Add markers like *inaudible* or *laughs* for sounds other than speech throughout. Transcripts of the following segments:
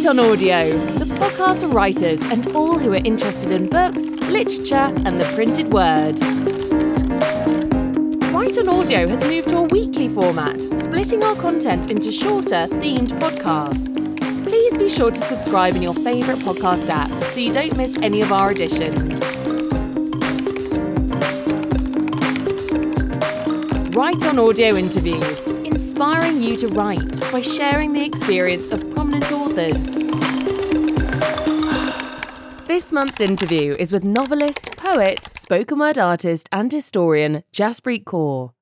Write on Audio, the podcast for writers and all who are interested in books, literature, and the printed word. Write on Audio has moved to a weekly format, splitting our content into shorter, themed podcasts. Please be sure to subscribe in your favourite podcast app so you don't miss any of our editions. Write on Audio interviews, inspiring you to write by sharing the experience of prominent authors. This month's interview is with novelist, poet, spoken word artist, and historian Jaspreet Kaur.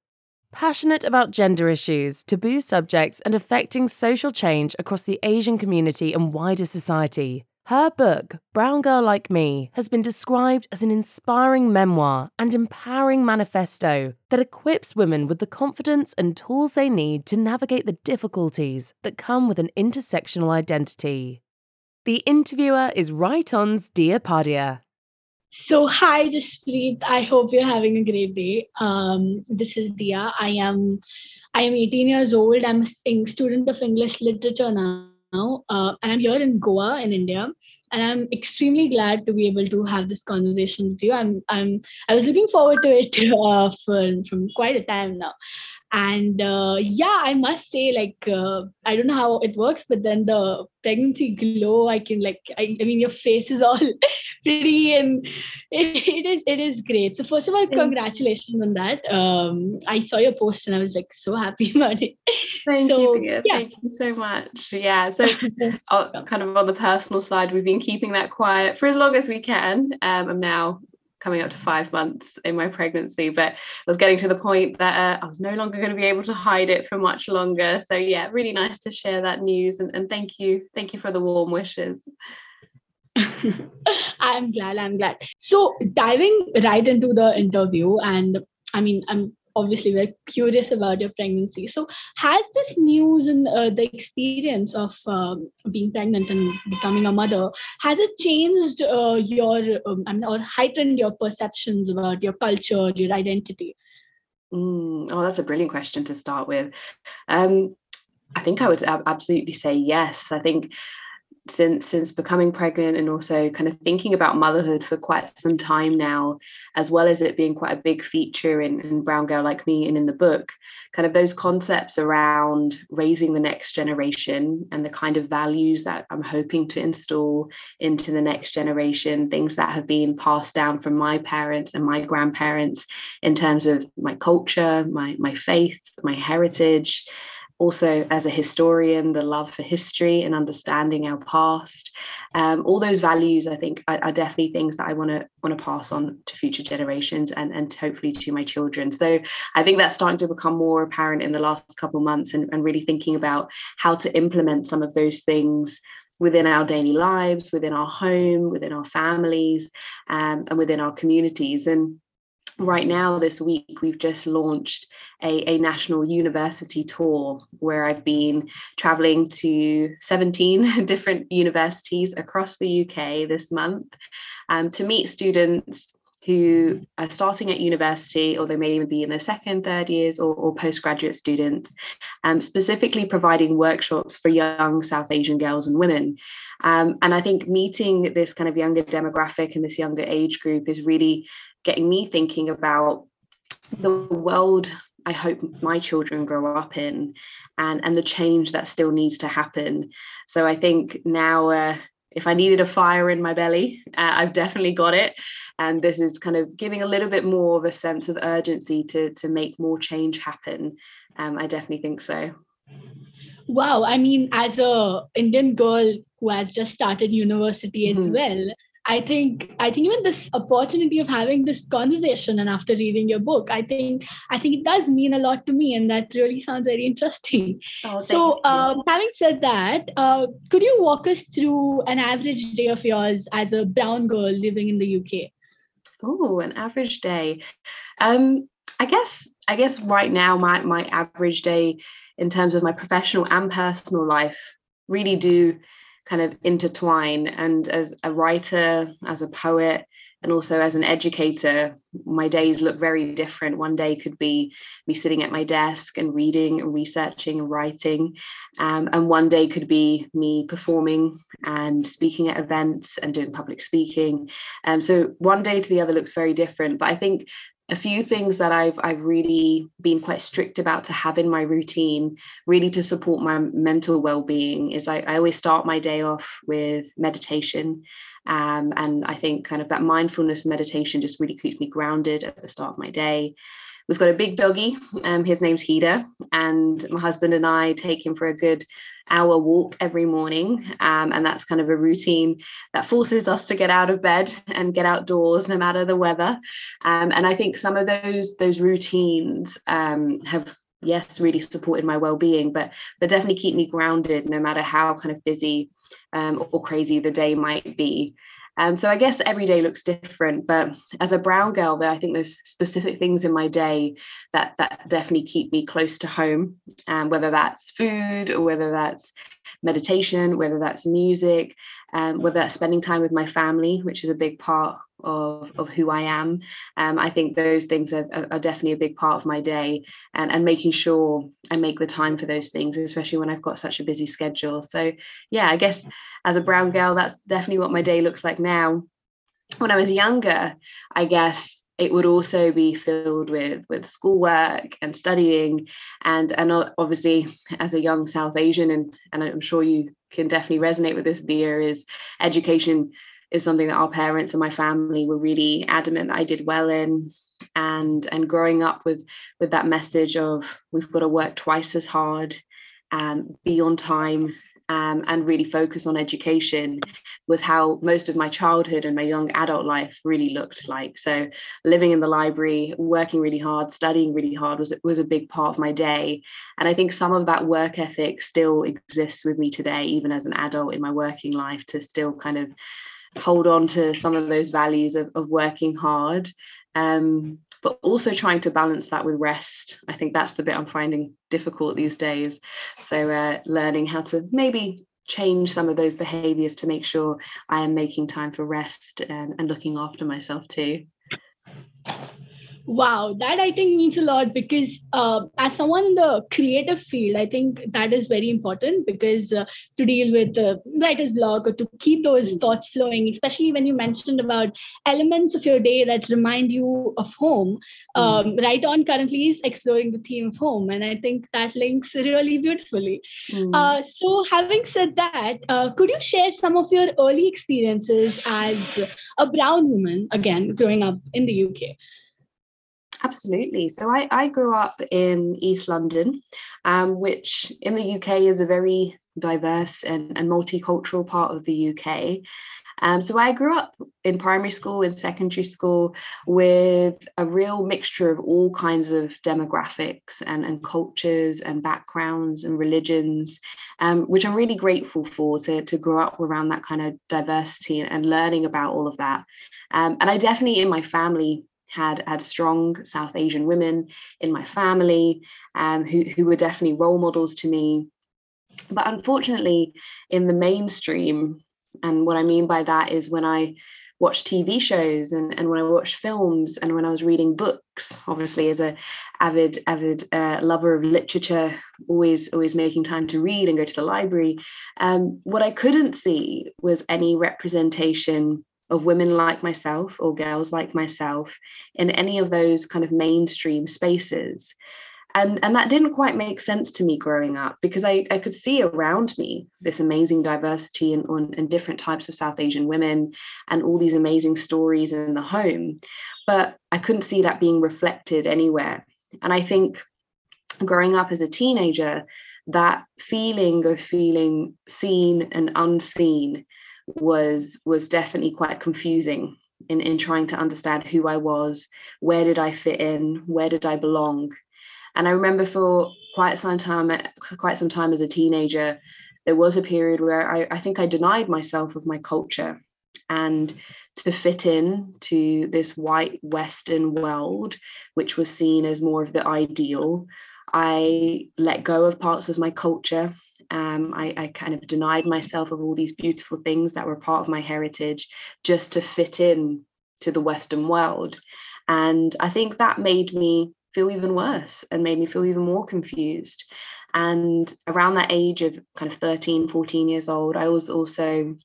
Passionate about gender issues, taboo subjects, and affecting social change across the Asian community and wider society, her book, Brown Girl Like Me, has been described as an inspiring memoir and empowering manifesto that equips women with the confidence and tools they need to navigate the difficulties that come with an intersectional identity. The interviewer is Write On's Dia Padia. So, hi, Jaspreet. I hope you're having a great day. Um, this is Dia. I am, I am 18 years old. I'm a student of English literature now now, uh, and I'm here in Goa in India, and I'm extremely glad to be able to have this conversation with you. I'm I'm I was looking forward to it *laughs* uh, for from quite a time now, and uh, yeah i must say like uh, i don't know how it works but then the pregnancy glow i can like i, I mean your face is all *laughs* pretty and it, it is it is great. So first of all congratulations on that. Um i saw your post and i was like so happy *laughs* about it. Thank so, you yeah. thank you so much. Yeah so *laughs* uh, kind of on the personal side we've been keeping that quiet for as long as we can um, i'm now coming up to five months in my pregnancy, but I was getting to the point that uh, I was no longer going to be able to hide it for much longer. So yeah, really nice to share that news and, and thank you. Thank you for the warm wishes. *laughs* I'm glad, I'm glad. So diving right into the interview and I mean, I'm obviously we're curious about your pregnancy. So has this news and uh, the experience of um, being pregnant and becoming a mother has it changed uh, your um, or heightened your perceptions about your culture your identity? Mm, oh that's a brilliant question to start with. Um, i think i would absolutely say yes. I think since since becoming pregnant and also kind of thinking about motherhood for quite some time now as well as it being quite a big feature in, in brown girl like me and in the book kind of those concepts around raising the next generation and the kind of values that i'm hoping to install into the next generation things that have been passed down from my parents and my grandparents in terms of my culture my my faith my heritage also as a historian the love for history and understanding our past. Um, all those values i think are, are definitely things that i want to want to pass on to future generations and and hopefully to my children. So i think that's starting to become more apparent in the last couple of months and, and really thinking about how to implement some of those things within our daily lives within our home within our families um, and within our communities. And right now this week we've just launched a, a, national university tour where i've been traveling to 17 *laughs* different universities across the uk this month um, to meet students who are starting at university or they may even be in their second third years or, or postgraduate students um, specifically providing workshops for young south asian girls and women. Um, and I think meeting this kind of younger demographic and this younger age group is really getting me thinking about the world I hope my children grow up in and, and the change that still needs to happen. So I think now, uh, if I needed a fire in my belly, uh, I've definitely got it. And this is kind of giving a little bit more of a sense of urgency to, to make more change happen. Um, I definitely think so. Wow. I mean, as a Indian girl who has just started university as mm-hmm. well, I think I think even this opportunity of having this conversation and after reading your book, I think I think it does mean a lot to me, and that really sounds very interesting. *laughs* Oh, so, um, having said that, uh, could you walk us through an average day of yours as a brown girl living in the UK? Oh, an average day. Um, I guess I guess right now my my average day in terms of my professional and personal life really do kind of intertwine. And as a writer, as a poet, and also as an educator my days look very different. One day could be me sitting at my desk and reading and researching and writing. Um, and one day could be me performing and speaking at events and doing public speaking. Um, so one day to the other looks very different. But i think a few things that I've I've really been quite strict about to have in my routine, really to support my mental well-being, is I, I always start my day off with meditation. Um, and I think kind of that mindfulness meditation just really keeps me grounded at the start of my day. We've got a big doggy. Um, his name's Hida, and my husband and I take him for a good hour walk every morning. Um, and that's kind of a routine that forces us to get out of bed and get outdoors no matter the weather. Um, and I think some of those those routines um, have yes really supported my well-being but but definitely keep me grounded no matter how kind of busy um, or crazy the day might be um, so I guess every day looks different, but as a brown girl, there I think there's specific things in my day that that definitely keep me close to home, um, whether that's food or whether that's meditation, whether that's music, um, whether that's spending time with my family, which is a big part of, of who I am. Um, I think those things are, are, definitely a big part of my day and, and making sure I make the time for those things, especially when I've got such a busy schedule. So, yeah, I guess as a brown girl, that's definitely what my day looks like now. When I was younger, I guess it would also be filled with with schoolwork and studying and and obviously as a young south asian and and i'm sure you can definitely resonate with this Dia is education is something that our parents and my family were really adamant that I did well in and and growing up with with that message of we've got to work twice as hard and be on time um, and really focus on education was how most of my childhood and my young adult life really looked like. So living in the library, working really hard, studying really hard was was a big part of my day. And I think some of that work ethic still exists with me today, even as an adult in my working life, to still kind of hold on to some of those values of, of working hard um, but also trying to balance that with rest. I think that's the bit i'm finding difficult these days. So uh, learning how to maybe change some of those behaviors to make sure i am making time for rest and, and looking after myself too Wow, that I think means a lot because uh, as someone in the creative field, I think that is very important because uh, to deal with the writer's block or to keep those mm. thoughts flowing, especially when you mentioned about elements of your day that remind you of home. Mm. Um, Write On currently is exploring the theme of home, and I think that links really beautifully. Mm. Uh, so, having said that, uh, could you share some of your early experiences as a brown woman, again, growing up in the UK? Absolutely. So I, I grew up in East London, um, which in the UK is a very diverse and, and multicultural part of the UK. Um, so I grew up in primary school and secondary school with a real mixture of all kinds of demographics and, and cultures and backgrounds and religions, um, which I'm really grateful for to, to grow up around that kind of diversity and, and learning about all of that. Um, and I definitely in my family had had strong South Asian women in my family um, who, who were definitely role models to me. But unfortunately, in the mainstream, and what I mean by that is when I watch TV shows and, and when I watch films and when I was reading books, obviously as a avid avid uh, lover of literature, always always making time to read and go to the library. Um, what I couldn't see was any representation of women like myself or girls like myself in any of those kind of mainstream spaces. And and that didn't quite make sense to me growing up because I, I could see around me this amazing diversity and, and different types of South Asian women and all these amazing stories in the home. But I couldn't see that being reflected anywhere. And I think growing up as a teenager that feeling of feeling seen and unseen was was definitely quite confusing in, in trying to understand who I was, where did I fit in, where did I belong. And I remember for quite some time, quite some time as a teenager, there was a period where I, I think I denied myself of my culture and to fit in to this white Western world, which was seen as more of the ideal. I let go of parts of my culture um, I, I, kind of denied myself of all these beautiful things that were part of my heritage just to fit in to the Western world. And I think that made me feel even worse and made me feel even more confused. And around that age of kind of 13, 14 years old, I was also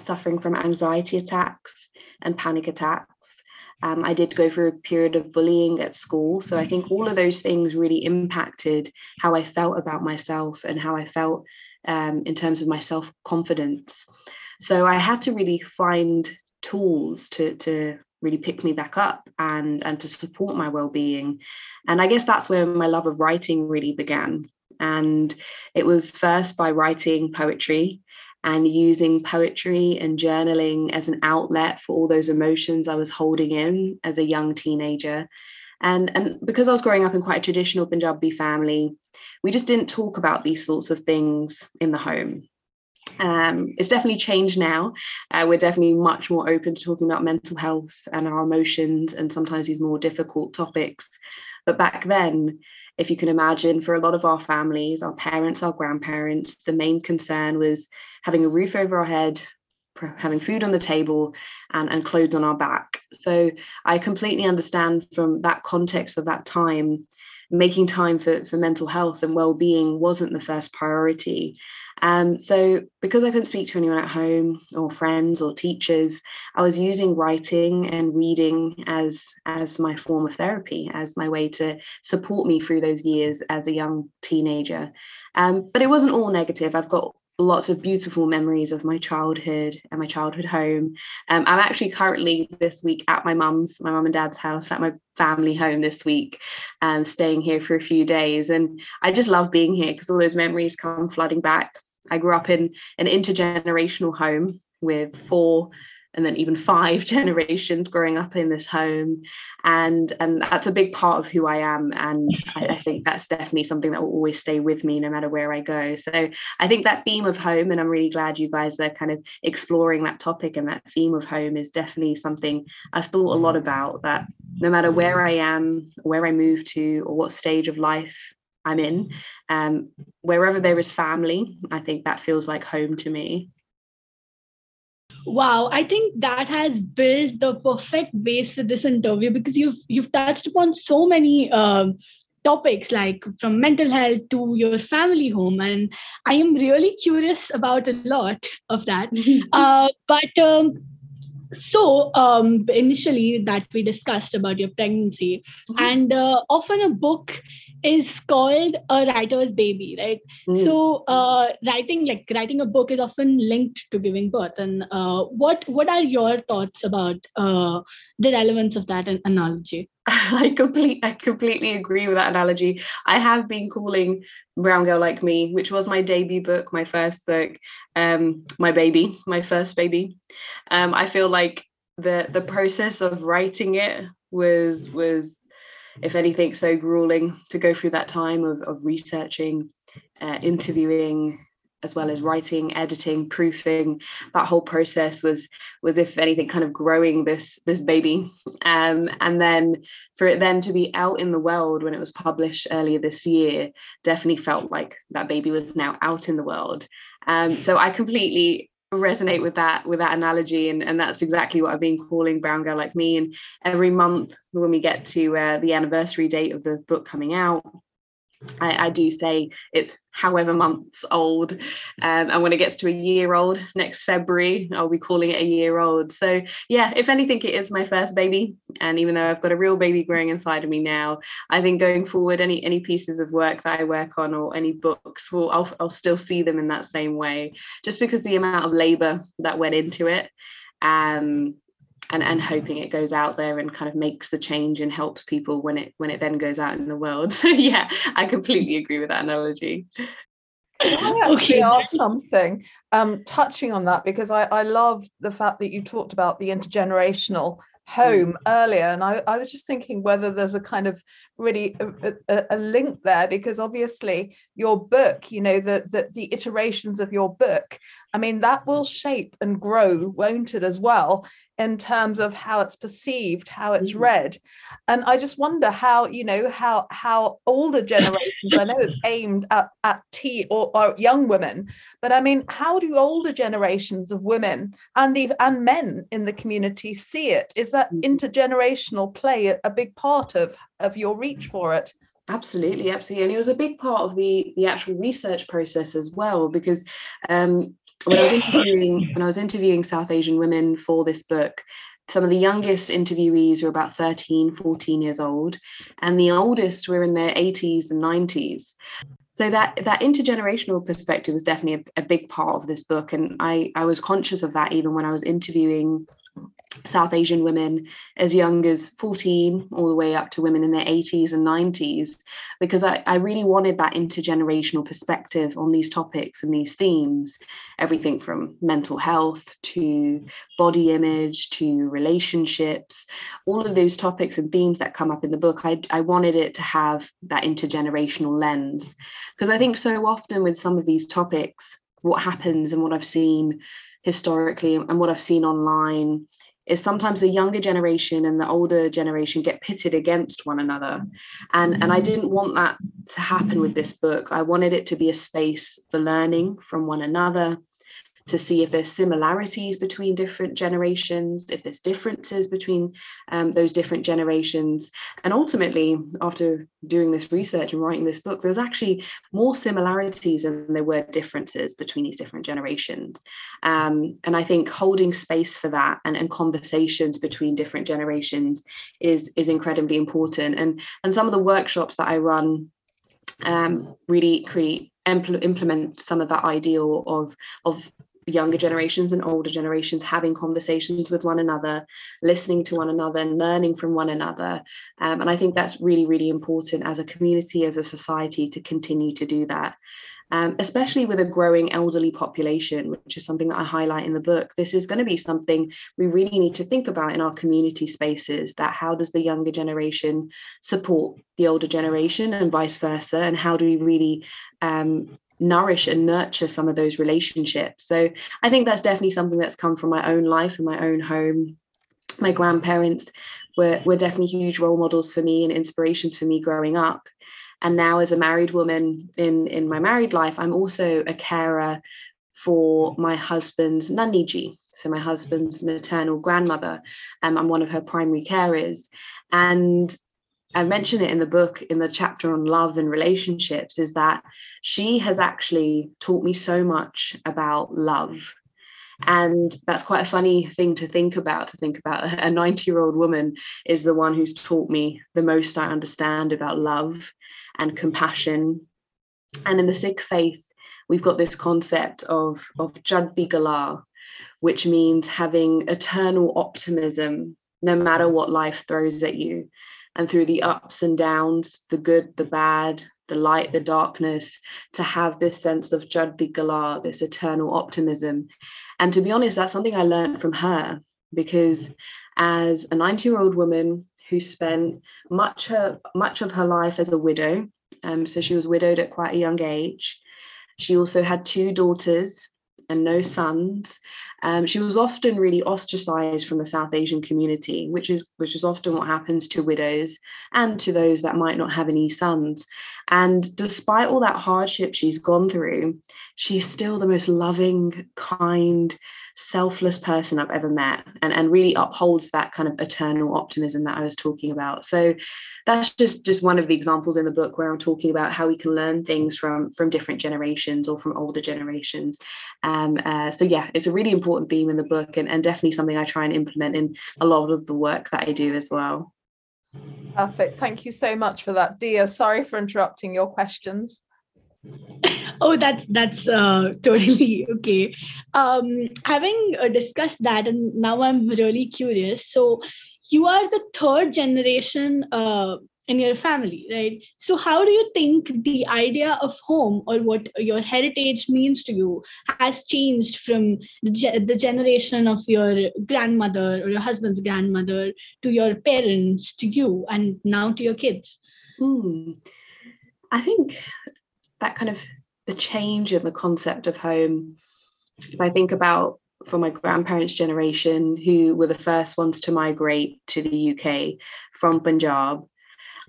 suffering from anxiety attacks and panic attacks. Um, I did go through a period of bullying at school. So I think all of those things really impacted how I felt about myself and how I felt um, in terms of my self confidence. So I had to really find tools to, to really pick me back up and, and to support my well being. And I guess that's where my love of writing really began. And it was first by writing poetry and using poetry and journaling as an outlet for all those emotions I was holding in as a young teenager. And, and because I was growing up in quite a traditional Punjabi family, we just didn't talk about these sorts of things in the home. Um, it's definitely changed now. Uh, we're definitely much more open to talking about mental health and our emotions and sometimes these more difficult topics. But back then, if you can imagine, for a lot of our families, our parents, our grandparents, the main concern was having a roof over our head, having food on the table, and, and clothes on our back. So I completely understand from that context of that time, making time for, for mental health and well-being wasn't the first priority. Um, so because I couldn't speak to anyone at home or friends or teachers, I was using writing and reading as as my form of therapy, as my way to support me through those years as a young teenager. Um, but it wasn't all negative. I've got lots of beautiful memories of my childhood and my childhood home. Um, I'm actually currently this week at my mum's, my mum and dad's house, at my family home this week, um, staying here for a few days. And I just love being here because all those memories come flooding back. I grew up in an intergenerational home with four and then even five *laughs* generations growing up in this home. And and that's a big part of who i am. And I, I, think that's definitely something that will always stay with me no matter where i go. So i think that theme of home and i'm really glad you guys are kind of exploring that topic and that theme of home is definitely something i've thought a lot about that no matter where i am where i move to or what stage of life I'm in. Um, wherever there is family, I think that feels like home to me. Wow, I think that has built the perfect base for this interview because you've you've touched upon so many uh, topics like from mental health to your family home, and I am really curious about a lot of that. *laughs* uh, but um, so um, initially that we discussed about your pregnancy, mm-hmm. and uh, often a book is called a writer's baby right mm. so uh, writing like writing a book is often linked to giving birth and uh, what what are your thoughts about uh, the relevance of that analogy *laughs* I complete I completely agree with that analogy. I have been calling Brown Girl Like Me, which was my debut book, my first book, um, my baby, my first baby. Um, I feel like the the process of writing it was was if anything, so grueling to go through that time of, of researching, uh, interviewing, as well as writing, editing, proofing. That whole process was was, if anything, kind of growing this this baby. Um, and then for it then to be out in the world when it was published earlier this year, definitely felt like that baby was now out in the world. Um, so I completely resonate with that with that analogy and, and that's exactly what I've been calling brown girl like me. And every month when we get to uh, the anniversary date of the book coming out I, I, do say it's however months old. Um, and when it gets to a year old next February, I'll be calling it a year old. So, yeah, if anything, it is my first baby. And even though I've got a real baby growing inside of me now, I think going forward, any any pieces of work that I work on or any books, will I'll, I'll still see them in that same way, just because the amount of labor that went into it. Um, and and hoping it goes out there and kind of makes the change and helps people when it when it then goes out in the world. *laughs* So yeah i completely agree with that analogy. I *laughs* actually ask something um, touching on that because I, I love the fact that you talked about the intergenerational home mm. earlier and I, I was just thinking whether there's a kind of really a, a, a, link there because obviously your book you know the, the the iterations of your book i mean that will shape and grow won't it as well in terms of how it's perceived how it's mm-hmm. read and i just wonder how you know how how older generations i know it's *coughs* aimed at at tea or, or young women but i mean how do older generations of women and even and men in the community see it is that mm-hmm. intergenerational play a, a big part of of your reach for it absolutely absolutely and it was a big part of the the actual research process as well because um when I was *laughs* interviewing when I was interviewing South Asian women for this book, some of the youngest interviewees were about 13, 14 years old, and the oldest were in their 80s and 90s. So that that intergenerational perspective was definitely a, a big part of this book, and I I was conscious of that even when I was interviewing South Asian women as young as 14, all the way up to women in their 80s and 90s, because I, I, really wanted that intergenerational perspective on these topics and these themes everything from mental health to body image to relationships, all of those topics and themes that come up in the book. I, I wanted it to have that intergenerational lens, because I think so often with some of these topics, what happens and what I've seen historically and what I've seen online is sometimes the younger generation and the older generation get pitted against one another. And and i mm. didn't want that to happen with this book. I wanted it to be a space for learning from one another to see if there's similarities between different generations, if there's differences between um, those different generations. And ultimately, after doing this research and writing this book, there's actually more similarities than there were differences between these different generations. Um, and I think holding space for that and, and conversations between different generations is, is incredibly important. And, and some of the workshops that I run um, really really implement some of that ideal of of younger generations and older generations having conversations with one another, listening to one another, and learning from one another. Um, and I think that's really, really important as a community, as a society, to continue to do that. Um, especially with a growing elderly population, which is something that I highlight in the book. This is going to be something we really need to think about in our community spaces that how does the younger generation support the older generation and vice versa? And how do we really um, nourish and nurture some of those relationships. So I think that's definitely something that's come from my own life and my own home. My grandparents were, were definitely huge role models for me and inspirations for me growing up. And now, as a married woman in, in my married life, I'm also a carer for my husband's naniji, so my husband's maternal grandmother. Um, I'm one of her primary carers. And I mention it in the book in the chapter on love and relationships is that she has actually taught me so much about love. And that's quite a funny thing to think about to think about *laughs* a 90 year old woman is the one who's taught me the most I understand about love and compassion. And in the Sikh faith, we've got this concept of, of Chardi Kala, which means having eternal optimism no matter what life throws at you and through the ups and downs, the good, the bad, the light, the darkness, to have this sense of Chardi Kala, this eternal optimism. And to be honest, that's something I learned from her because as a 90 year old woman who spent much her much of her life as a widow, um, so she was widowed at quite a young age. She also had two daughters and no sons. Um, she was often really ostracized from the South Asian community, which is which is often what happens to widows and to those that might not have any sons. And despite all that hardship she's gone through, she's still the most loving, kind, selfless person I've ever met, and, and really upholds that kind of eternal optimism that I was talking about. So that's just just one of the examples in the book where I'm talking about how we can learn things from from different generations or from older generations. Um, uh, so yeah, it's a really important theme in the book and, and definitely something I try and implement in a lot of the work that I do as well. Perfect. Thank you so much for that, Dia. Sorry for interrupting your questions. *laughs* oh that's that's uh, *laughs* totally okay um having uh, discussed that and now i'm really curious so you are the third generation uh, in your family, right? So, how do you think the idea of home or what your heritage means to you has changed from the, ge- the generation of your grandmother or your husband's grandmother to your parents, to you, and now to your kids? Hmm. I think that kind of the change in the concept of home, if I think about for my grandparents' generation, who were the first ones to migrate to the UK from Punjab.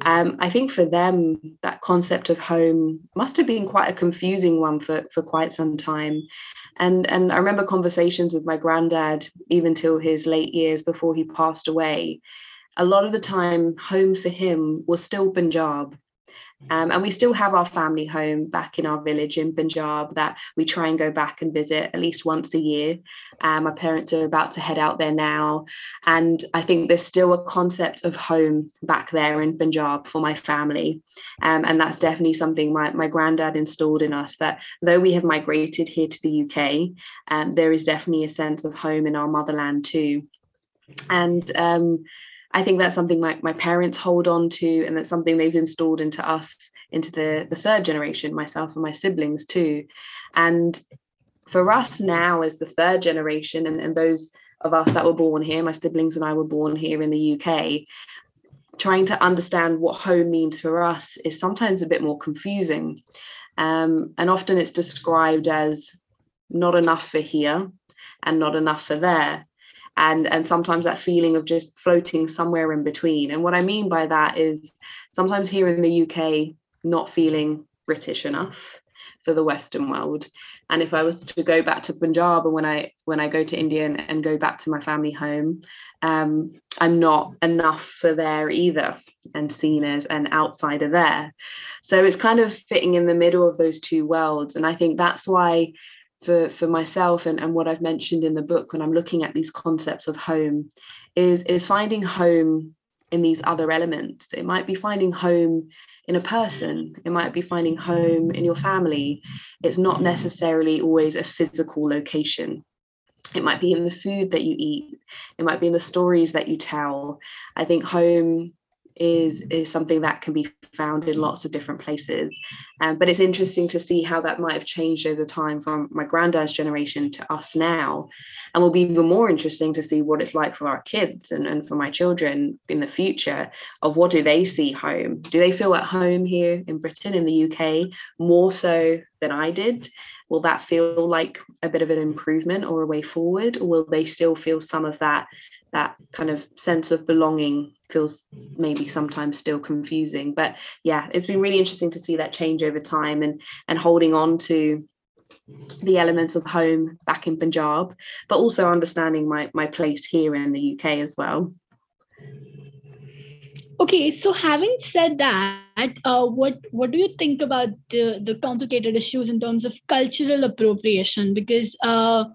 Um, I think for them, that concept of home must have been quite a confusing one for, for quite some time. And, and I remember conversations with my granddad, even till his late years before he passed away. A lot of the time, home for him was still Punjab. Um, and we still have our family home back in our village in Punjab that we try and go back and visit at least once a year. Um, my parents are about to head out there now. And I think there's still a concept of home back there in Punjab for my family. Um, and that's definitely something my, my granddad installed in us that though we have migrated here to the UK, um, there is definitely a sense of home in our motherland too. And um, I think that's something my, my parents hold on to, and that's something they've installed into us, into the, the third generation, myself and my siblings too. And for us now, as the third generation, and, and those of us that were born here, my siblings and I were born here in the UK, trying to understand what home means for us is sometimes a bit more confusing. Um, and often it's described as not enough for here and not enough for there and and sometimes that feeling of just floating somewhere in between. And what i mean by that is sometimes here in the uk not feeling british enough for the western world. And if i was to go back to punjab and when i when i go to india and, and go back to my family home um, i'm not enough for there either and seen as an outsider there. So it's kind of fitting in the middle of those two worlds. And i think that's why for for myself and, and what I've mentioned in the book when I'm looking at these concepts of home is is finding home in these other elements. It might be finding home in a person, it might be finding home in your family. It's not necessarily always a physical location. It might be in the food that you eat, it might be in the stories that you tell. I think home is is something that can be found in lots of different places. Um, but it's interesting to see how that might have changed over time from my granddad's generation to us now. And will be even more interesting to see what it's like for our kids and, and for my children in the future of what do they see home? Do they feel at home here in britain in the uk more so than i did will that feel like a bit of an improvement or a way forward? Or will they still feel some of that that kind of sense of belonging feels maybe sometimes still confusing? But yeah it's been really interesting to see that change over time and and holding on to the elements of home back in punjab but also understanding my my place here in the uk as well okay so having said that uh, what what do you think about the the complicated issues in terms of cultural appropriation? Because uh,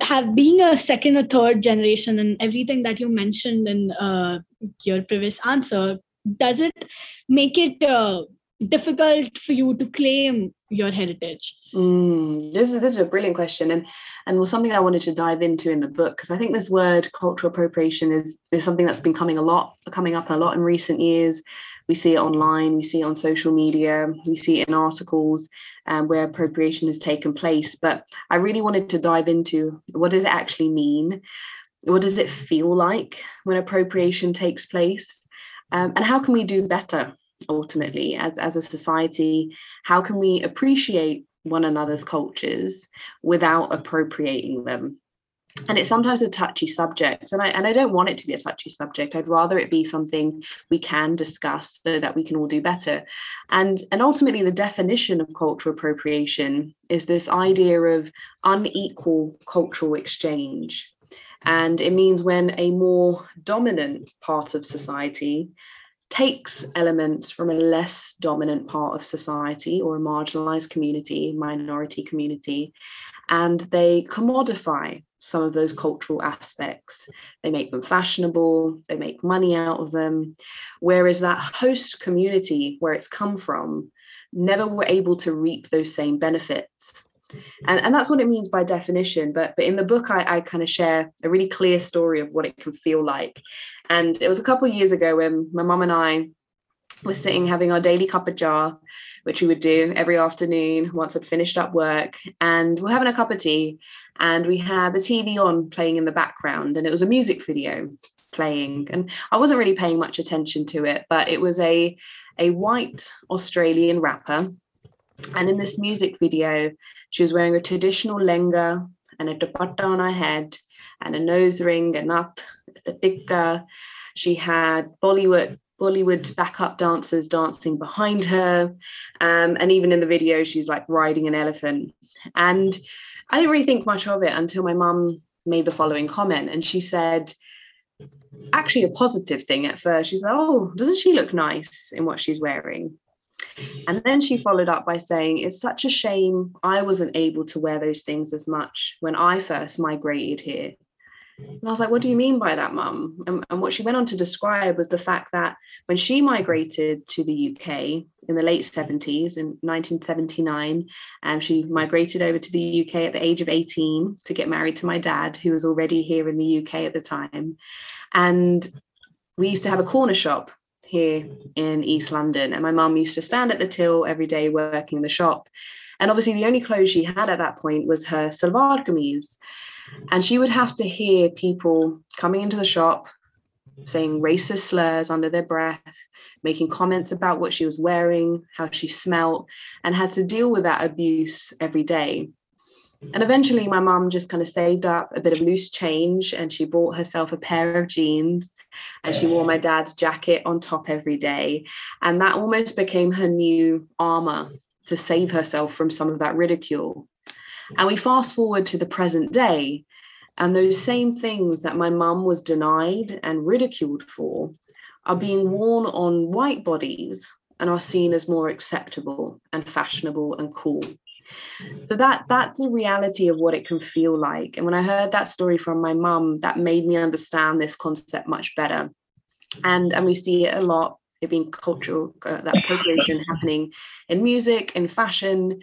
have being a second or third generation and everything that you mentioned in uh, your previous answer does it make it uh, difficult for you to claim your heritage mm, this is this is a brilliant question and and was something i wanted to dive into in the book because i think this word cultural appropriation is is something that's been coming a lot coming up a lot in recent years we see it online, we see it on social media, we see it in articles um, where appropriation has taken place. But I really wanted to dive into what does it actually mean? What does it feel like when appropriation takes place? Um, and how can we do better ultimately as, as a society? How can we appreciate one another's cultures without appropriating them? and it's sometimes a touchy subject and I and I don't want it to be a touchy subject I'd rather it be something we can discuss so that we can all do better and and ultimately the definition of cultural appropriation is this idea of unequal cultural exchange and it means when a more dominant part of society takes elements from a less dominant part of society or a marginalized community minority community and they commodify some of those cultural aspects. They make them fashionable, they make money out of them. Whereas that host community where it's come from never were able to reap those same benefits. And, and that's what it means by definition. But, but in the book, I, I kind of share a really clear story of what it can feel like. And it was a couple of years ago when my mum and I were sitting having our daily cup of jar, which we would do every afternoon once I'd finished up work. And we're having a cup of tea and we had the TV on playing in the background, and it was a music video playing. And I wasn't really paying much attention to it, but it was a a white Australian rapper. And in this music video, she was wearing a traditional lehenga and a dupatta on her head and a nose ring, a nut, a tikka. She had Bollywood Bollywood backup dancers dancing behind her. Um, and even in the video, she's like riding an elephant. And I didn't really think much of it until my mum made the following comment. And she said, actually, a positive thing at first. She said, Oh, doesn't she look nice in what she's wearing? And then she followed up by saying, It's such a shame I wasn't able to wear those things as much when I first migrated here. And I was like, what do you mean by that, mum? And, and, what she went on to describe was the fact that when she migrated to the UK in the late 70s, in 1979, um, she migrated over to the UK at the age of 18 to get married to my dad, who was already here in the UK at the time. And we used to have a corner shop here in East London. And my mum used to stand at the till every day working the shop. And obviously, the only clothes she had at that point was her salwar kameez. And she would have to hear people coming into the shop saying racist slurs under their breath, making comments about what she was wearing, how she smelt, and had to deal with that abuse every day. And eventually, my mum just kind of saved up a bit of loose change and she bought herself a pair of jeans and she wore my dad's jacket on top every day. And that almost became her new armor to save herself from some of that ridicule. And we fast forward to the present day, and those same things that my mum was denied and ridiculed for are being worn on white bodies and are seen as more acceptable and fashionable and cool. So that that's the reality of what it can feel like. And when I heard that story from my mum, that made me understand this concept much better. And and we see it a lot. It being cultural uh, that *laughs* appropriation happening in music, in fashion,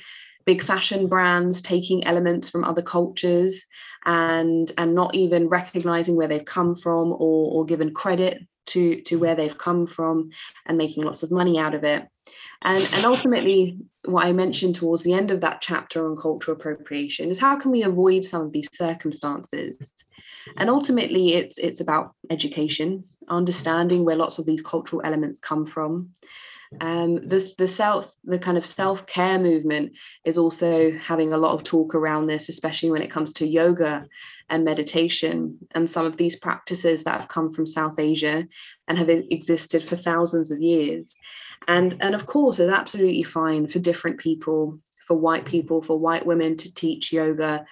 big fashion brands taking elements from other cultures and and not even recognizing where they've come from or, or given credit to to where they've come from and making lots of money out of it. And and ultimately what i mentioned towards the end of that chapter on cultural appropriation is how can we avoid some of these circumstances? And ultimately it's it's about education understanding where lots of these cultural elements come from um, this the self the kind of self care movement is also having a lot of talk around this, especially when it comes to yoga and meditation and some of these practices that have come from South Asia and have existed for thousands of years. And and of course, it's absolutely fine for different people, for white people, for white women to teach yoga.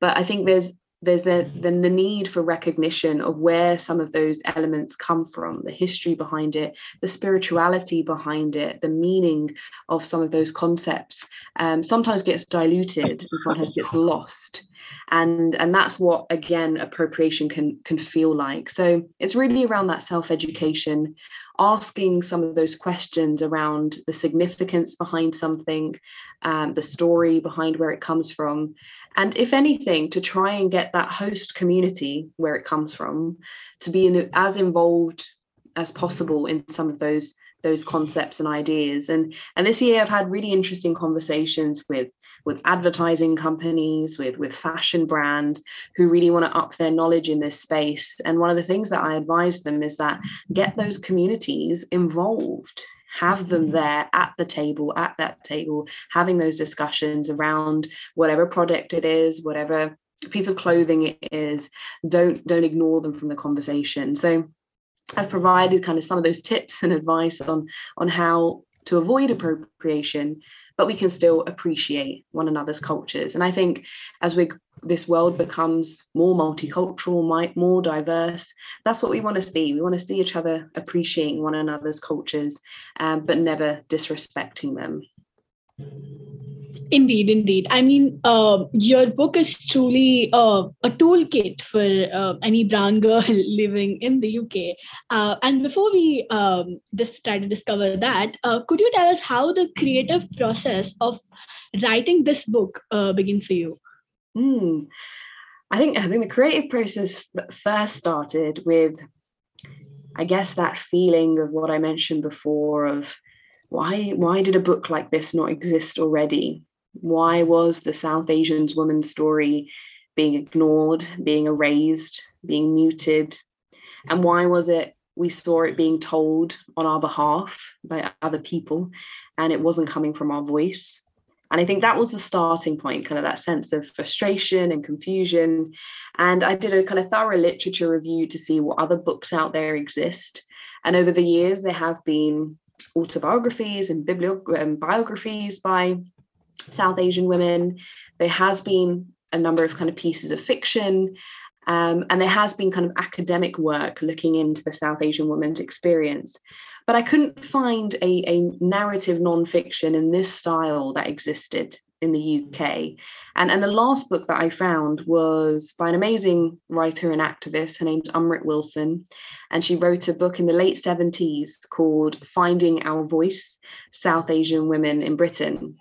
But I think there's there's then the, the need for recognition of where some of those elements come from the history behind it the spirituality behind it the meaning of some of those concepts um, sometimes gets diluted and sometimes gets lost and and that's what again appropriation can can feel like. So it's really around that self education asking some of those questions around the significance behind something um, the story behind where it comes from. And if anything to try and get that host community where it comes from to be in, as involved as possible in some of those those concepts and ideas. And and this year i've had really interesting conversations with with advertising companies with with fashion brands who really want to up their knowledge in this space. And one of the things that i advise them is that get those communities involved. Have them mm-hmm. there at the table at that table having those discussions around whatever product it is whatever piece of clothing it is. Don't don't ignore them from the conversation. So i've provided kind of some of those tips and advice on on how to avoid appropriation but we can still appreciate one another's cultures. And I think as we this world becomes more multicultural, more diverse, that's what we want to see. We want to see each other appreciating one another's cultures, um, but never disrespecting them. Indeed, indeed. I mean, uh, your book is truly uh, a toolkit for uh, any brown girl *laughs* living in the UK. Uh, and before we um, just try to discover that, uh, could you tell us how the creative process of writing this book uh, began for you? Hmm. I think I think the creative process first started with, I guess, that feeling of what I mentioned before of why why did a book like this not exist already why was the South Asians woman's story being ignored, being erased, being muted? And why was it we saw it being told on our behalf by other people and it wasn't coming from our voice? And I think that was the starting point, kind of that sense of frustration and confusion. And I did a kind of thorough literature review to see what other books out there exist. And over the years, there have been autobiographies and bibliographies um, biographies by South Asian women. There has been a number of kind of pieces of fiction. Um, and there has been kind of academic work looking into the South Asian woman's experience. But I couldn't find a, a narrative nonfiction in this style that existed in the UK. And, and the last book that I found was by an amazing writer and activist. Her name's Amrit Wilson. And she wrote a book in the late 70s called Finding Our Voice South Asian Women in Britain.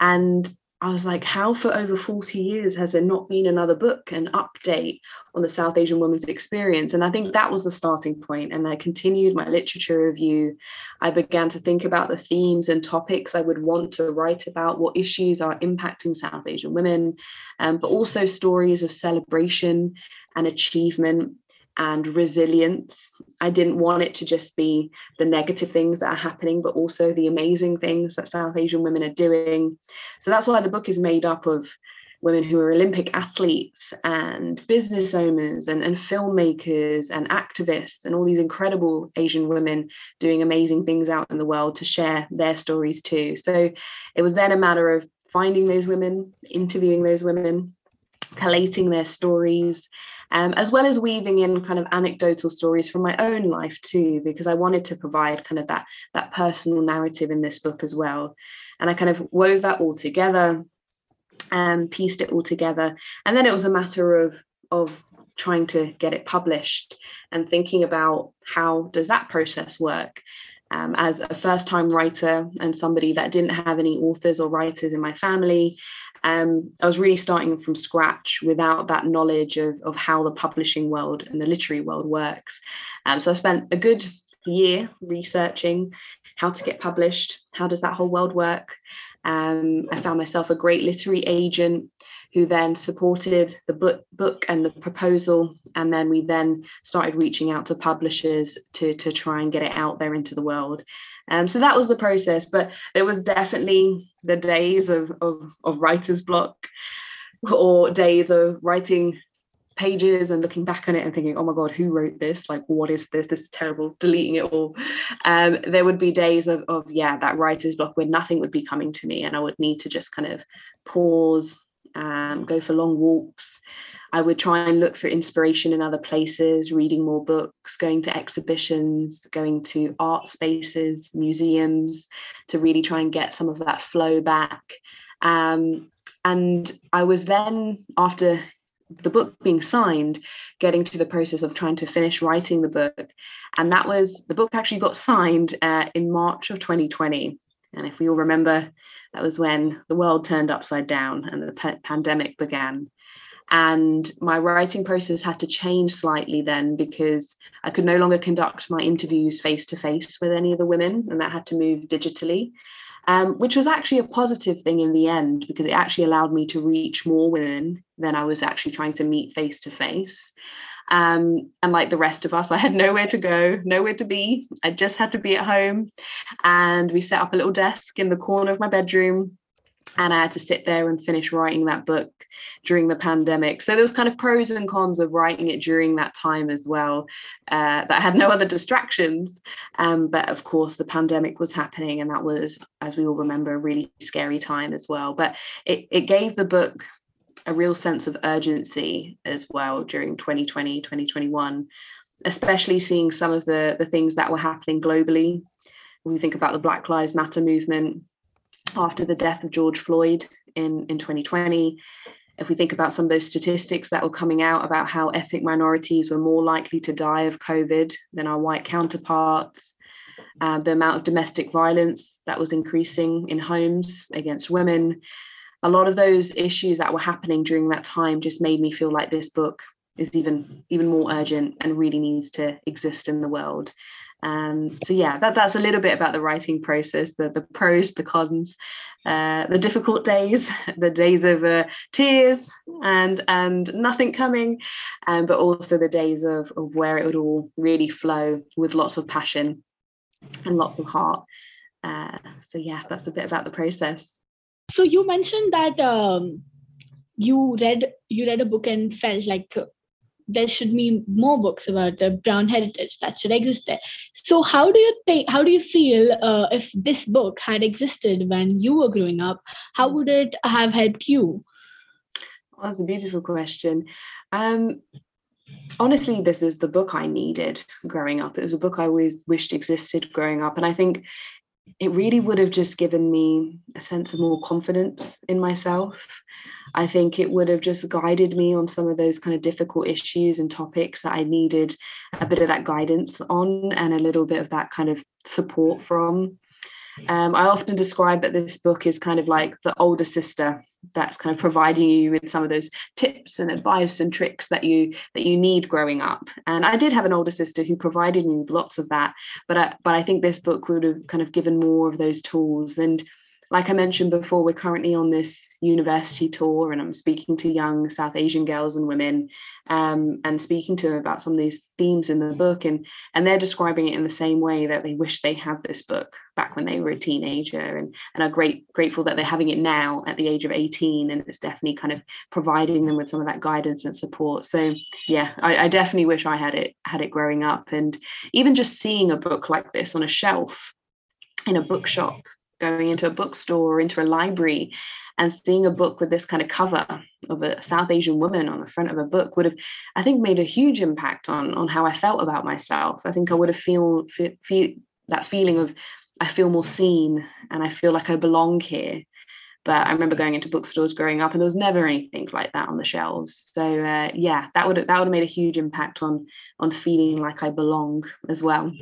And I was like, how for over 40 years has there not been another book, an update on the South Asian woman's experience? And I think that was the starting point. And I continued my literature review. I began to think about the themes and topics I would want to write about, what issues are impacting South Asian women, um, but also stories of celebration and achievement and resilience. I didn't want it to just be the negative things that are happening, but also the amazing things that South Asian women are doing. So that's why the book is made up of women who are Olympic athletes and business owners and, and filmmakers and activists and all these incredible Asian women doing amazing things out in the world to share their stories too. So it was then a matter of finding those women, interviewing those women, collating their stories um, as well as weaving in kind of anecdotal stories from my own life too, because I wanted to provide kind of that that personal narrative in this book as well. And I kind of wove that all together and um, pieced it all together. And then it was a matter of of trying to get it published and thinking about how does that process work um, as a first time writer and somebody that didn't have any authors or writers in my family um, I was really starting from scratch without that knowledge of, of how the publishing world and the literary world works. Um, so I spent a good year researching how to get published, how does that whole world work. Um, I found myself a great literary agent who then supported the book, book and the proposal. And then we then started reaching out to publishers to, to try and get it out there into the world. Um, so that was the process, but it was definitely the days of, of, of writer's block or days of writing pages and looking back on it and thinking, oh my God, who wrote this? Like, what is this? This is terrible, deleting it all. Um, there would be days of, of, yeah, that writer's block where nothing would be coming to me and I would need to just kind of pause, um, go for long walks, I would try and look for inspiration in other places, reading more books, going to exhibitions, going to art spaces, museums, to really try and get some of that flow back. Um, and I was then, after the book being signed, getting to the process of trying to finish writing the book. And that was the book actually got signed uh, in March of 2020. And if we all remember, that was when the world turned upside down and the p- pandemic began. And my writing process had to change slightly then because I could no longer conduct my interviews face to face with any of the women, and that had to move digitally, um, which was actually a positive thing in the end because it actually allowed me to reach more women than I was actually trying to meet face to face. Um, and like the rest of us, *laughs* I had nowhere to go, nowhere to be. I just had to be at home. And we set up a little desk in the corner of my bedroom and I had to sit there and finish writing that book during the pandemic. So there was kind of pros and cons of writing it during that time as well. Uh, that had no other distractions, um, but of course the pandemic was happening, and that was, as we all remember, a really scary time as well. But it it gave the book a real sense of urgency as well during 2020, 2021, especially seeing some of the the things that were happening globally. When we think about the Black Lives Matter movement, after the death of George Floyd in, in 2020. If we think about some of those statistics that were coming out about how ethnic minorities were more likely to die of COVID than our white counterparts, uh, the amount of domestic violence that was increasing in homes against women, a lot of those issues that were happening during that time just made me feel like this book is even even more urgent and really needs to exist in the world um, so yeah, that, that's a little bit about the writing process, the, the pros, the cons, uh, the difficult days, *laughs* the days of uh, tears and and nothing coming, um, but also the days of, of where it would all really flow with lots of passion and lots of heart. Uh, so yeah, that's a bit about the process. So you mentioned that um, you read you read a book and felt like there should be more books about the brown heritage that should exist there. So how do you think how do you feel uh, if this book had existed when you were growing up how would it have helped you? That's a beautiful question. Um, honestly this is the book i needed growing up. It was a book i always wished existed growing up. And i think it really would have just given me a sense of more confidence in myself. I think it would have just guided me on some of those kind of difficult issues and topics that I needed a bit of that guidance on and a little bit of that kind of support from. Um, I often describe that this book is kind of like the older sister that's kind of providing you with some of those tips and advice and tricks that you that you need growing up. And I did have an older sister who provided me with lots of that, but I, but I think this book would have kind of given more of those tools and like I mentioned before, we're currently on this university tour, and I'm speaking to young South Asian girls and women, um, and speaking to them about some of these themes in the book, and and they're describing it in the same way that they wish they had this book back when they were a teenager, and and are great grateful that they're having it now at the age of 18, and it's definitely kind of providing them with some of that guidance and support. So yeah, I, I definitely wish I had it had it growing up, and even just seeing a book like this on a shelf in a bookshop going into a bookstore or into a library and seeing a book with this kind of cover of a South Asian woman on the front of a book would have, I think, made a huge impact on on how I felt about myself. I think I would have feel, feel, that feeling of I feel more seen and I feel like I belong here. But I remember going into bookstores growing up, and there was never anything like that on the shelves. So uh, yeah, that would that would have made a huge impact on on feeling like I belong as well.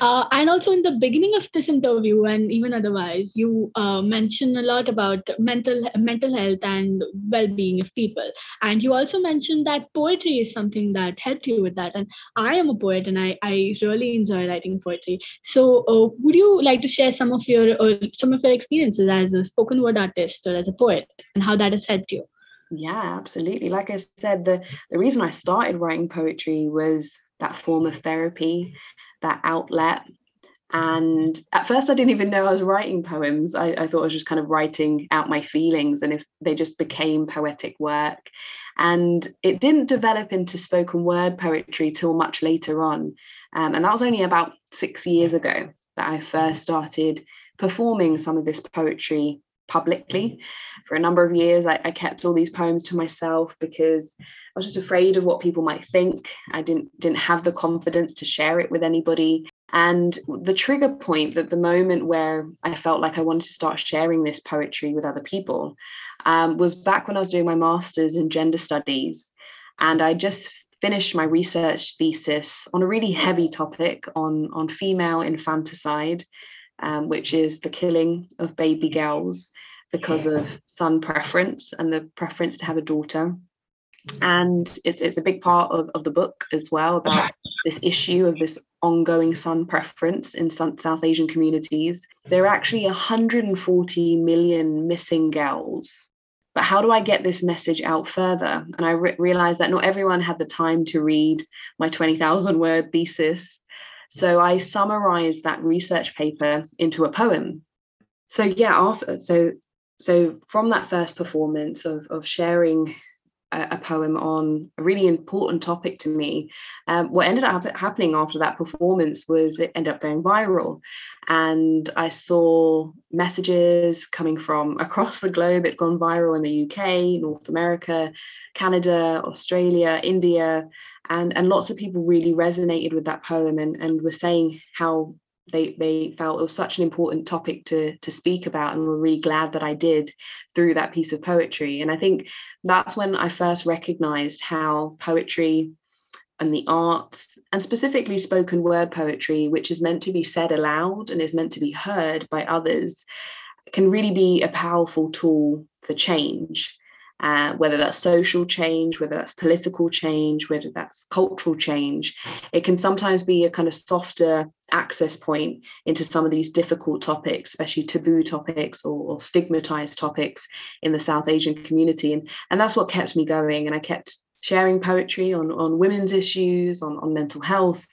Uh, and also in the beginning of this interview and even otherwise, you uh, mentioned a lot about mental mental health and well-being of people. And you also mentioned that poetry is something that helped you with that. And I am a poet, and I, I really enjoy writing poetry. So, uh, would you like to share some of your uh, some of your experiences as a spoken word artist or as a poet, and how that has helped you? Yeah, absolutely. Like I said, the the reason I started writing poetry was that form of therapy that outlet. And at first, I didn't even know I was writing poems. I, I, thought I was just kind of writing out my feelings and if they just became poetic work. And it didn't develop into spoken word poetry till much later on. Um, and that was only about six years ago that I first started performing some of this poetry publicly. For a number of years, I, I kept all these poems to myself because was just afraid of what people might think. I didn't didn't have the confidence to share it with anybody. And the trigger point, that the moment where I felt like I wanted to start sharing this poetry with other people, um, was back when I was doing my master's in gender studies, and I just finished my research thesis on a really heavy topic on on female infanticide, um, which is the killing of baby girls because of son preference and the preference to have a daughter and it's it's a big part of, of the book as well about this issue of this ongoing son preference in South Asian communities. There are actually 140 million missing girls. But how do I get this message out further? And I re- realized that not everyone had the time to read my 20,000 word thesis. So I summarized that research paper into a poem. So yeah, after so so from that first performance of of sharing a, poem on a really important topic to me. Um, what ended up happening after that performance was it ended up going viral. And I saw messages coming from *laughs* across the globe. It'd gone viral in the UK, North America, Canada, Australia, India. And, and lots of people really resonated with that poem and, and were saying how they they felt it was such an important topic to to speak about and were really glad that I did through that piece of poetry. And I think that's when I first recognized how poetry and the arts and specifically spoken word poetry which is meant to be said aloud and is meant to be heard by others can really be a powerful tool for change uh, whether that's social change, whether that's political change, whether that's cultural change. It can sometimes be a kind of softer access point into some of these difficult topics, especially taboo topics or, or stigmatized topics in the South Asian community. And, and that's what kept me going. And I kept sharing poetry on, on women's issues, on, on mental health,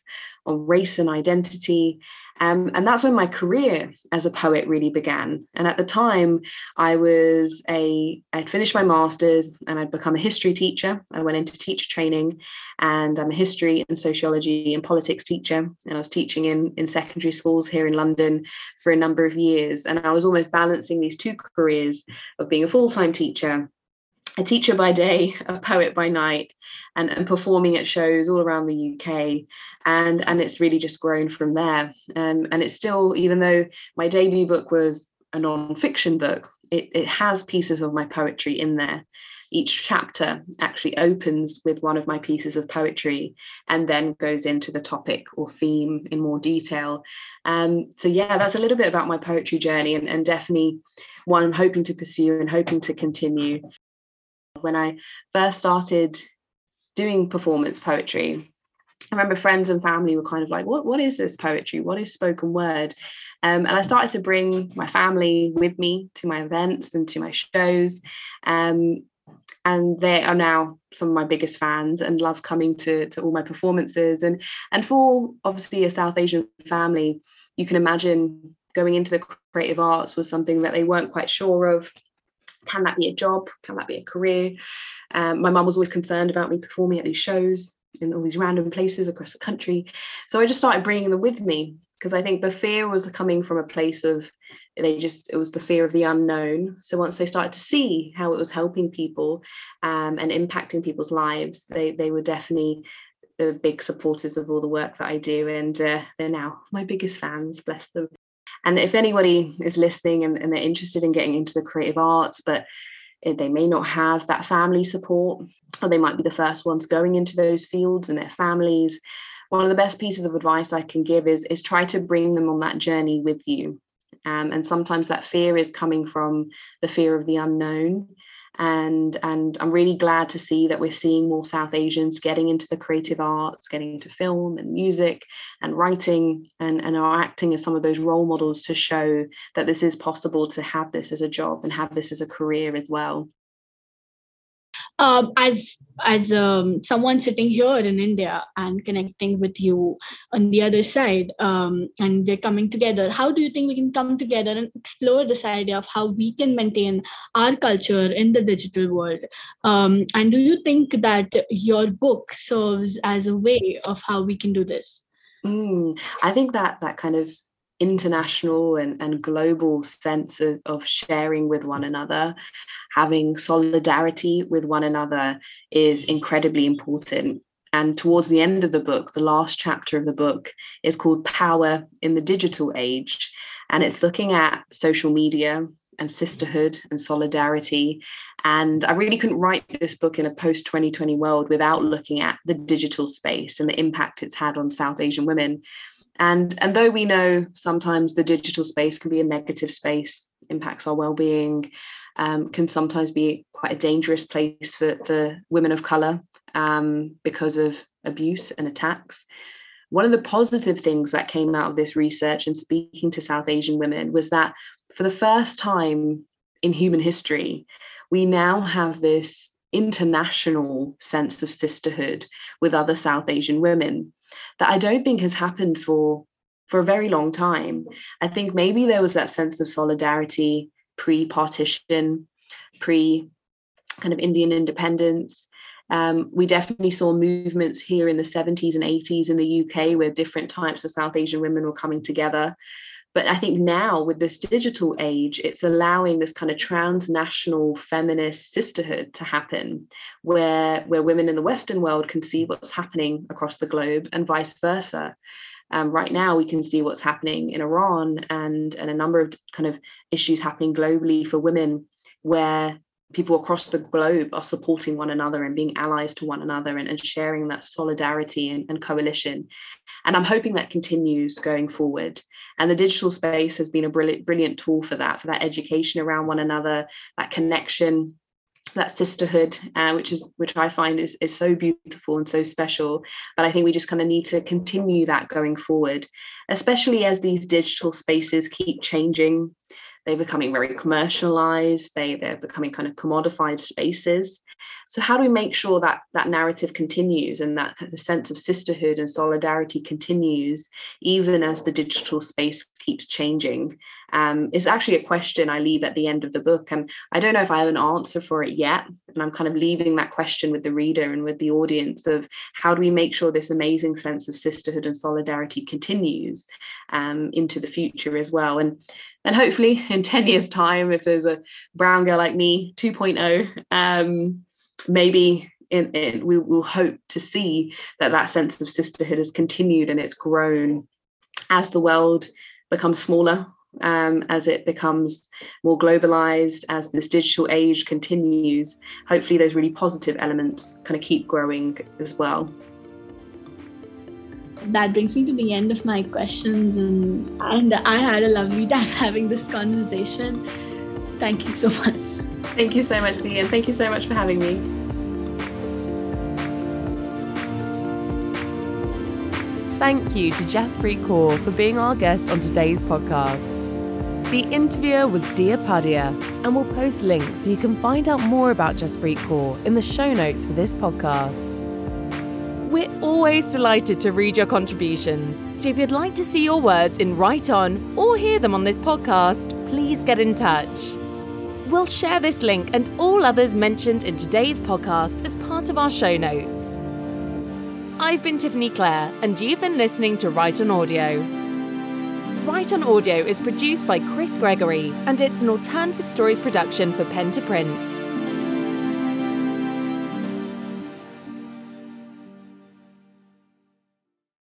on race and identity. Um, and that's when my career as a poet really began. And at the time, I was a, I'd finished my master's and I'd become a history teacher. I went into teacher training and I'm a history and sociology and politics teacher. And I was teaching in, in secondary schools here in London for a number of years. And I was almost balancing these two careers of being a full time teacher a teacher by day, a poet by night, and, and performing at shows all around the UK. And, and it's really just grown from there. Um, and it's still, even though my debut book was a non-fiction book, it, it has pieces of my poetry in there. Each chapter actually opens with one of my pieces of poetry and then goes into the topic or theme in more detail. Um, so yeah, that's a little bit about my poetry journey and, and definitely one I'm hoping to pursue and hoping to continue. When I first started doing performance poetry, I remember friends and family were kind of like, what, what is this poetry? What is spoken word? Um, and I started to bring my family with me to my events and to my shows. Um, and they are now some of my biggest fans and love coming to, to all my performances. And, and for obviously a South Asian family, you can imagine going into the creative arts was something that they weren't quite sure of can that be a job? Can that be a career? Um, my mum was always concerned about me performing at these shows in all these random places across the country. So I just started bringing them with me because I think the fear was coming from a place of they just it was the fear of the unknown. So once they started to see how it was helping people um, and impacting people's lives, they they were definitely the big supporters of all the work that I do, and uh, they're now my biggest fans. Bless them. And if anybody is listening and, and they're interested in getting into the creative arts, but they may not have that family support, or they might be the first ones going into those fields and their families. One of the best pieces of advice I can give is, is try to bring them on that journey with you. Um, and sometimes that fear is coming from the fear of the unknown and and I'm really glad to see that we're seeing more South Asians getting into the creative arts, getting into film and music and writing, and and are acting as some of those role models to show that this is possible to have this as a job and have this as a career as well um, as as um, someone sitting here in India and connecting with you on the other side, um, and we're coming together, how do you think we can come together and explore this idea of how we can maintain our culture in the digital world? Um, and do you think that your book serves as a way of how we can do this? Mm, I think that that kind of international and, and global sense of, of sharing with one another, having solidarity with one another is incredibly important. And towards the end of the book, the last chapter of the book is called Power in the Digital Age. And it's looking at social media and sisterhood and solidarity. And I really couldn't write this book in a post 2020 world without looking at the digital space and the impact it's had on South Asian women. And, and though we know sometimes the digital space can be a negative space, impacts our well-being, um, can sometimes be quite a dangerous place for, for women of colour um, because of abuse and attacks. One of the positive things that came out of this research and speaking to South Asian women was that for the first time in human history, we now have this international sense of sisterhood with other South Asian women that I don't think has happened for for a very long time. I think maybe there was that sense of solidarity pre-partition, pre kind of Indian independence. Um, we definitely saw movements here in the 70s and 80s in the UK where different types of South Asian women were coming together. But I think now with this digital age, it's allowing this kind of transnational feminist sisterhood to happen, where, where women in the Western world can see what's happening across the globe and vice versa. Um, right now, we can see what's happening in Iran and, and a number of kind of issues happening globally for women, where people across the globe are supporting one another and being allies to one another and, and sharing that solidarity and, and coalition. And I'm hoping that continues going forward. And the digital space has been a brilliant, brilliant tool for that, for that education around one another, that connection, that sisterhood, uh, which is which I find is is so beautiful and so special. But I think we just kind of need to continue that going forward, especially as these digital spaces keep changing. They're becoming very commercialized. They they're becoming kind of commodified spaces. So how do we make sure that that narrative continues and that kind of sense of sisterhood and solidarity continues even as the digital space keeps changing um, it's actually a question I leave at the end of the book. And I don't know if I have an answer for it yet. And I'm kind of leaving that question with the reader and with the audience of how do we make sure this amazing sense of sisterhood and solidarity continues um, into the future as well. And and hopefully in 10 years' time, if there's a brown girl like me 2.0, um, maybe in, in, we will hope to see that that sense of sisterhood has continued and it's grown as the world becomes smaller um, as it becomes more globalized, as this digital age continues, hopefully those really positive elements kind of keep growing as well. That brings me to the end of my questions, and, and I had a lovely time *laughs* having this conversation. Thank you so much. Thank you so much, Leah. Thank you so much for having me. Thank you to Jaspreet Kaur for being our guest on today's podcast. The interviewer was Dia Padia, and we'll post links so you can find out more about Jaspreet Kaur in the show notes for this podcast. We're always delighted to read your contributions, so if you'd like to see your words in Write On or hear them on this podcast, please get in touch. We'll share this link and all others mentioned in today's podcast as part of our show notes. I've been Tiffany Clare, and you've been listening to Write on Audio. Write on Audio is produced by Chris Gregory, and it's an alternative stories production for Pen to Print.